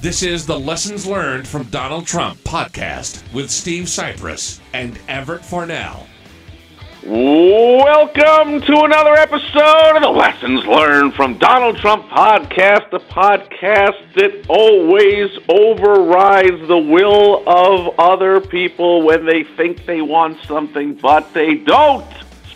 This is the Lessons Learned from Donald Trump podcast with Steve Cypress and Everett Farnell. Welcome to another episode of the Lessons Learned from Donald Trump podcast, the podcast that always overrides the will of other people when they think they want something, but they don't.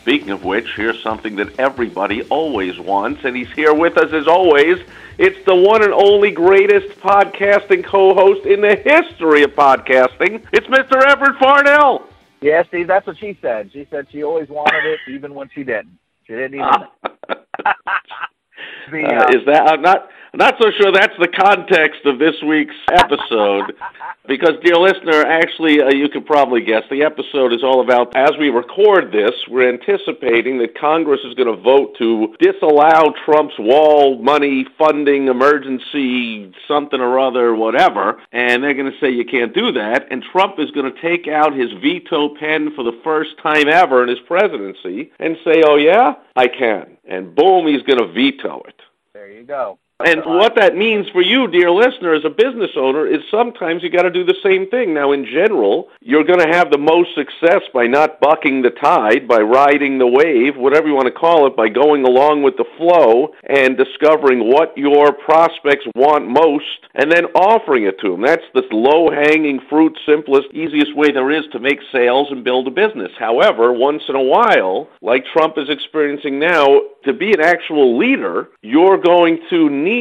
Speaking of which, here's something that everybody always wants, and he's here with us as always. It's the one and only greatest podcasting co host in the history of podcasting. It's Mr. Everett Farnell. Yeah, Steve, that's what she said. She said she always wanted it, even when she didn't. She didn't even. the, Uh, is that I'm not not so sure that's the context of this week's episode because dear listener actually uh, you could probably guess the episode is all about as we record this we're anticipating that Congress is going to vote to disallow Trump's wall money funding emergency something or other whatever and they're going to say you can't do that and Trump is going to take out his veto pen for the first time ever in his presidency and say oh yeah I can and boom he's going to veto it there you go. And what that means for you, dear listener, as a business owner, is sometimes you got to do the same thing. Now, in general, you're going to have the most success by not bucking the tide, by riding the wave, whatever you want to call it, by going along with the flow and discovering what your prospects want most and then offering it to them. That's the low hanging fruit, simplest, easiest way there is to make sales and build a business. However, once in a while, like Trump is experiencing now, to be an actual leader, you're going to need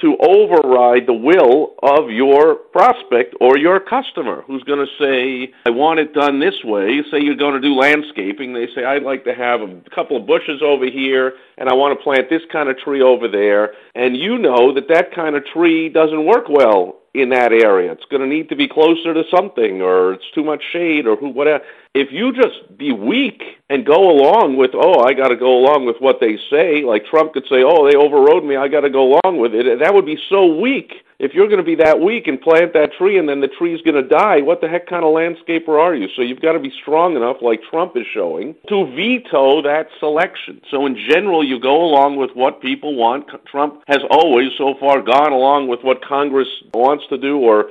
to override the will of your prospect or your customer who's going to say, I want it done this way. Say you're going to do landscaping. They say, I'd like to have a couple of bushes over here and I want to plant this kind of tree over there. And you know that that kind of tree doesn't work well in that area. It's going to need to be closer to something, or it's too much shade, or who, whatever. If you just be weak and go along with, oh, I got to go along with what they say, like Trump could say, oh, they overrode me, I got to go along with it. That would be so weak. If you're going to be that weak and plant that tree and then the tree's going to die, what the heck kind of landscaper are you? So you've got to be strong enough, like Trump is showing, to veto that selection. So in general, you go along with what people want. Trump has always so far gone along with what Congress wants to do or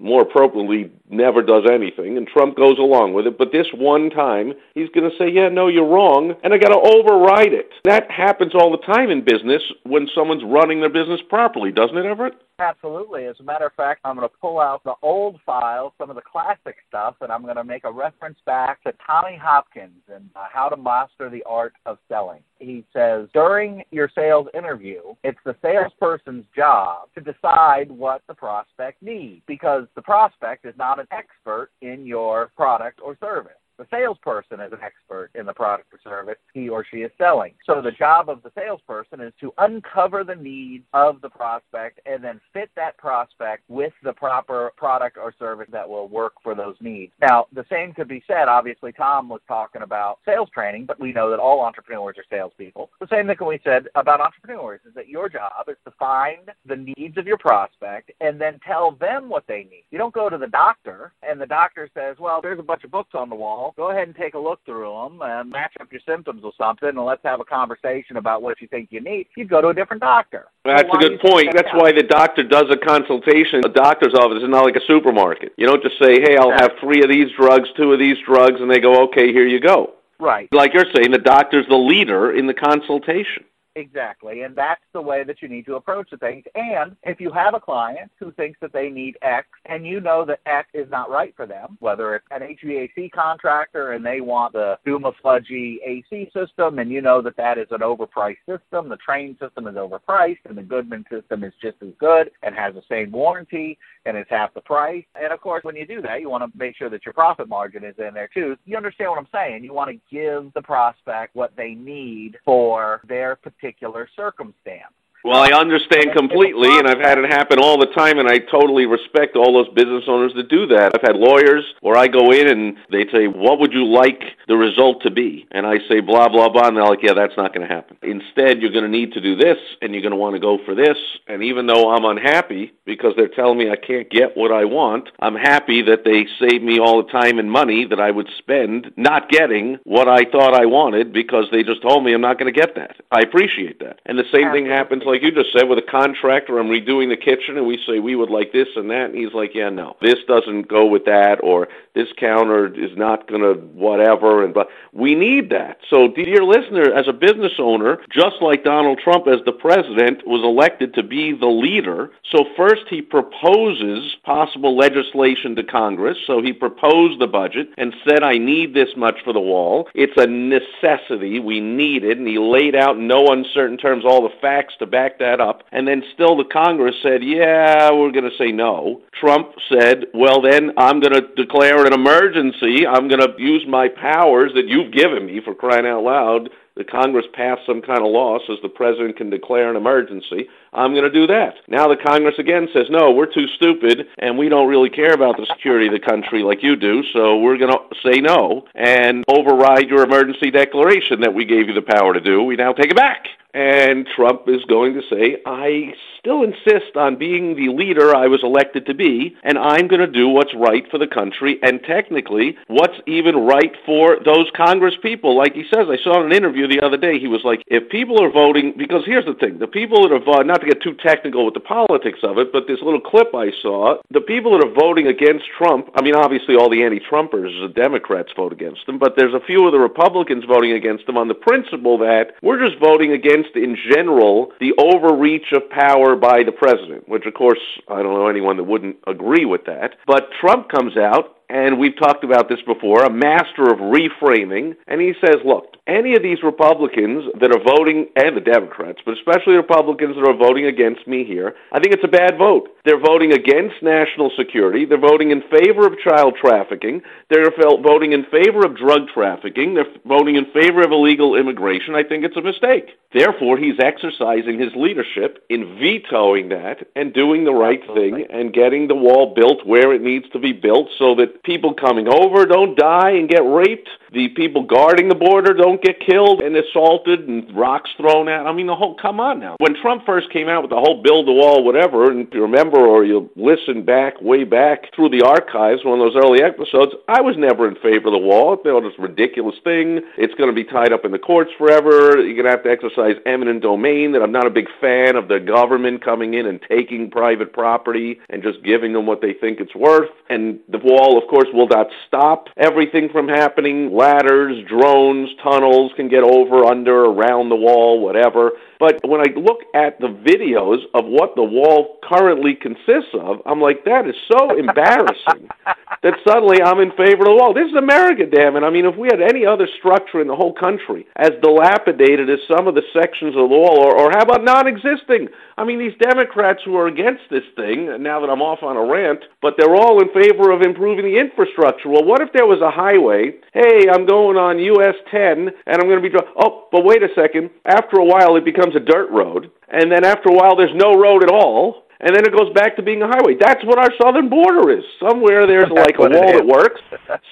more appropriately, never does anything, and Trump goes along with it. But this one time, he's going to say, yeah, no, you're wrong, and I got to override it. That happens all the time in business when someone's running their business properly, doesn't it, Everett? Absolutely. As a matter of fact, I'm going to pull out the old files, some of the classic stuff, and I'm going to make a reference back to Tommy Hopkins and uh, How to Master the Art of Selling. He says, during your sales interview, it's the salesperson's job to decide what the prospect needs because the prospect is not an expert in your product or service. The salesperson is an expert in the product or service he or she is selling. So the job of the salesperson is to uncover the needs of the prospect and then fit that prospect with the proper product or service that will work for those needs. Now, the same could be said. Obviously, Tom was talking about sales training, but we know that all entrepreneurs are salespeople. The same thing can be said about entrepreneurs is that your job is to find the needs of your prospect and then tell them what they need. You don't go to the doctor and the doctor says, well, there's a bunch of books on the wall go ahead and take a look through them and match up your symptoms or something, and let's have a conversation about what you think you need. You'd go to a different doctor. That's So a good point. That's why the doctor does a consultation. The doctor's office is not like a supermarket. You don't just say, hey, I'll have three of these drugs, two of these drugs, and they go, okay, here you go. Right. Like you're saying, the doctor's the leader in the consultation. Exactly. And that's the way that you need to approach the things. And if you have a client who thinks that they need X and you know that X is not right for them, whether it's an HVAC contractor and they want the Duma Sludgy AC system and you know that that is an overpriced system, the Trane system is overpriced and the Goodman system is just as good and has the same warranty and it's half the price. And of course, when you do that, you want to make sure that your profit margin is in there too. You understand what I'm saying? You want to give the prospect what they need for their particular circumstance. Well, I understand completely, and I've had it happen all the time, and I totally respect all those business owners that do that. I've had lawyers where I go in and they say, What would you like the result to be? And I say, blah, blah, blah, and they're like, Yeah, that's not going to happen. Instead, you're going to need to do this, and you're going to want to go for this. And even though I'm unhappy because they're telling me I can't get what I want, I'm happy that they save me all the time and money that I would spend not getting what I thought I wanted because they just told me I'm not going to get that. I appreciate that. And the same thing happens, like you just said, with a contractor. I'm redoing the kitchen, and we say we would like this and that, and he's like, yeah, no, this doesn't go with that, or this counter is not going to whatever. And but we need that. So, dear listener, as a business owner, just like Donald Trump as the president was elected to be the leader, so first he proposes possible legislation to Congress. So he proposed the budget and said, I need this much for the wall. It's a necessity. We need it. And he laid out in no uncertain terms all the facts to back that up. And then still the Congress said, yeah, we're going to say no. Trump said, well, then I'm going to declare an emergency. I'm going to use my powers that you've given me for crying out loud the Congress passed some kind of law says the president can declare an emergency. I'm going to do that. Now the Congress again says, no, we're too stupid and we don't really care about the security of the country like you do, so we're going to say no and override your emergency declaration that we gave you the power to do. We now take it back. And Trump is going to say, I still insist on being the leader I was elected to be, and I'm going to do what's right for the country, and technically, what's even right for those Congress people. Like he says, I saw in an interview the other day, he was like, if people are voting, because here's the thing the people that are voting, not to get too technical with the politics of it, but this little clip I saw, the people that are voting against Trump, I mean, obviously all the anti Trumpers, the Democrats vote against them, but there's a few of the Republicans voting against them on the principle that we're just voting against, in general, the overreach of power by the president, which, of course, I don't know anyone that wouldn't agree with that. But Trump comes out and we've talked about this before, a master of reframing, and he says, look, any of these Republicans that are voting, and the Democrats, but especially Republicans that are voting against me here, I think it's a bad vote. They're voting against national security. They're voting in favor of child trafficking. They're voting in favor of drug trafficking. They're voting in favor of illegal immigration. I think it's a mistake. Therefore, he's exercising his leadership in vetoing that and doing the right thing and getting the wall built where it needs to be built so that people coming over don't die and get raped. The people guarding the border don't get killed and assaulted and rocks thrown at. I mean, the whole come on now. When Trump first came out with the whole build the wall, whatever, and if you remember or you listen back way back through the archives, one of those early episodes, I was never in favor of the wall. I thought a ridiculous thing. It's going to be tied up in the courts forever. You're going to have to exercise eminent domain. That I'm not a big fan of the government coming in and taking private property and just giving them what they think it's worth. And the wall, of course, will not stop everything from happening. Ladders, drones, tunnels can get over, under, around the wall, whatever. But when I look at the videos of what the wall currently consists of, I'm like, that is so embarrassing that suddenly I'm in favor of the wall. This is America, damn it. I mean, if we had any other structure in the whole country as dilapidated as some of the sections of the wall, or, or how about non existing? I mean, these Democrats who are against this thing, now that I'm off on a rant, but they're all in favor of improving the infrastructure. Well, what if there was a highway? Hey, I'm going on US 10 and I'm going to be, driving. oh, but wait a second. After a while, it becomes a dirt road. And then after a while, there's no road at all and then it goes back to being a highway. That's what our southern border is. Somewhere there's like a wall that works.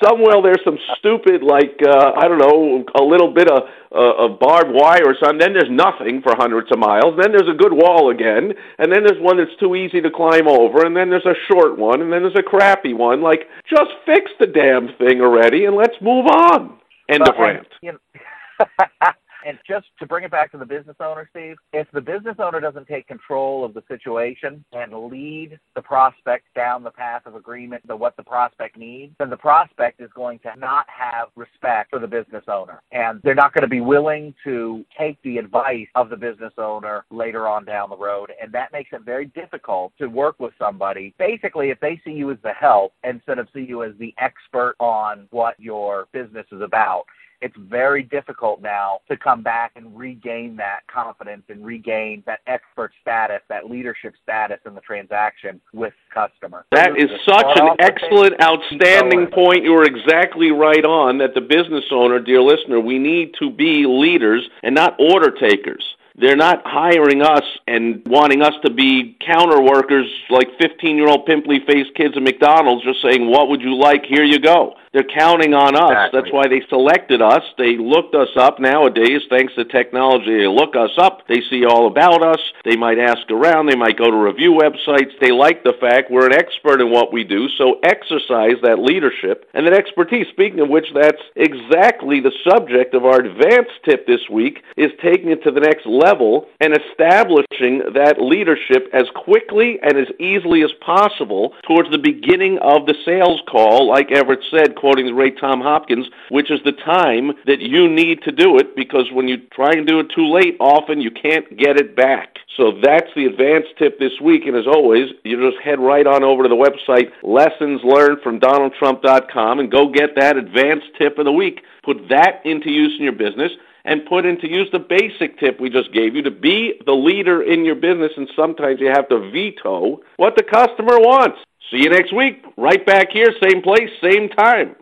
Somewhere there's some stupid, like uh, I don't know, a little bit of uh, of barbed wire or something. Then there's nothing for hundreds of miles. Then there's a good wall again, and then there's one that's too easy to climb over, and then there's a short one, and then there's a crappy one. Like, just fix the damn thing already, and let's move on. End well, of rant. You know, And just to bring it back to the business owner, Steve, if the business owner doesn't take control of the situation and lead the prospect down the path of agreement to what the prospect needs, then the prospect is going to not have respect for the business owner. And they're not going to be willing to take the advice of the business owner later on down the road. And that makes it very difficult to work with somebody. Basically, if they see you as the help instead of see you as the expert on what your business is about, it's very difficult now to come back and regain that confidence and regain that expert status, that leadership status in the transaction with customer. That is such an excellent, outstanding point. You are exactly right on that the business owner, dear listener, we need to be leaders and not order takers. They're not hiring us and wanting us to be counter workers like 15 year old pimply faced kids at McDonald's just saying, What would you like? Here you go. They're counting on us. Exactly. That's why they selected us. They looked us up. Nowadays, thanks to technology, they look us up. They see all about us. They might ask around. They might go to review websites. They like the fact we're an expert in what we do. So exercise that leadership and that expertise. Speaking of which, that's exactly the subject of our advanced tip this week is taking it to the next level and establishing that leadership as quickly and as easily as possible towards the beginning of the sales call, like Everett said, quoting the great Tom Hopkins, which is the time that you need to do it because when you try and do it too late, often you can't get it back. So that's the advanced tip this week. And as always, you just head right on over to the website lessons learned from donaldtrump.com and go get that advanced tip of the week. Put that into use in your business and put into use the basic tip we just gave you to be the leader in your business. And sometimes you have to veto what the customer wants. See you next week, right back here, same place, same time.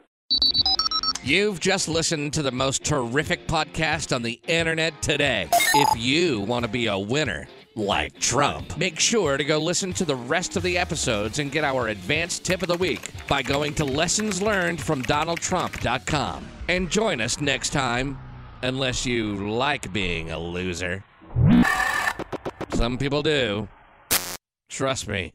You've just listened to the most terrific podcast on the internet today. If you want to be a winner, like Trump, make sure to go listen to the rest of the episodes and get our advanced tip of the week by going to lessonslearnedfromdonaldtrump.com. And join us next time, unless you like being a loser. Some people do. Trust me.